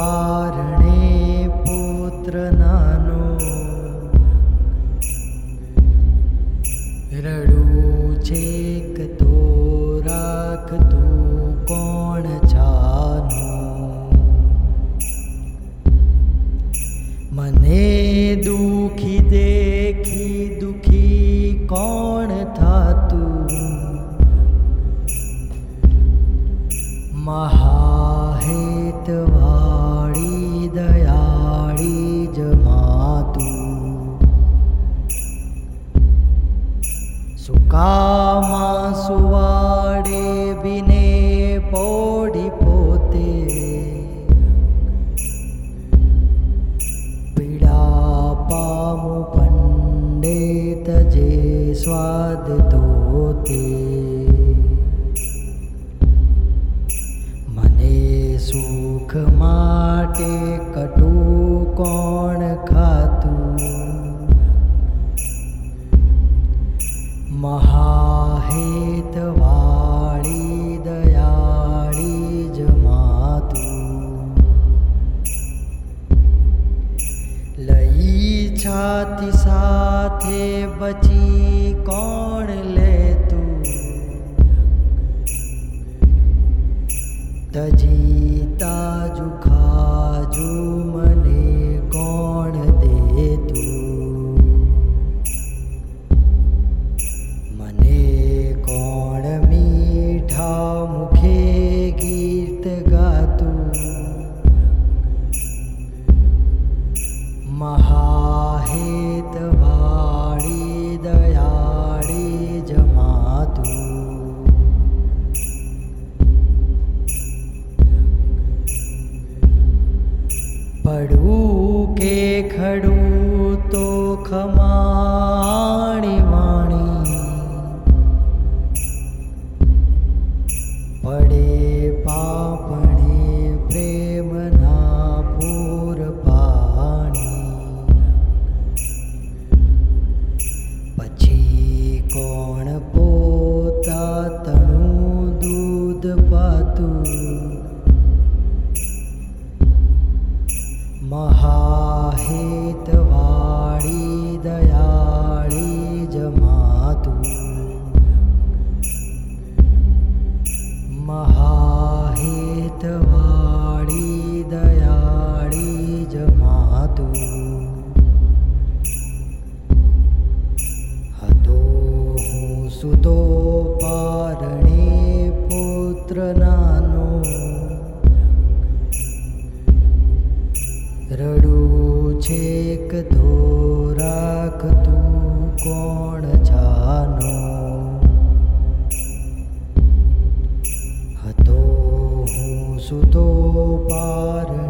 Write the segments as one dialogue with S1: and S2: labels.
S1: પારણે પુત્ર નાનો. રડું છેક તો રાખતું કોણ છાનું મને દુખી દેખી દુખી કોણ થાતું? મહા कामा सुवारे विने पौढीपोते पीडा पा पण्डे तजे स्वादोते मने सुखमाटे कटु कोण हे ती दि जमाातु। लि छासा बची कौण लेतु जीता जुखाजुमले कौन् પડવું કે ખડું તો ખમાણી વાણી પડે પાપણે પ્રેમના પૂર પાણી પછી કોણ પોતા તણું દૂધ પાતું સુતો પારણે પુત્ર નાનો રડું છેક તો રાખતું કોણ જાનો. હતો હું સુતો પારણે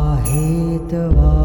S1: महाहेतवा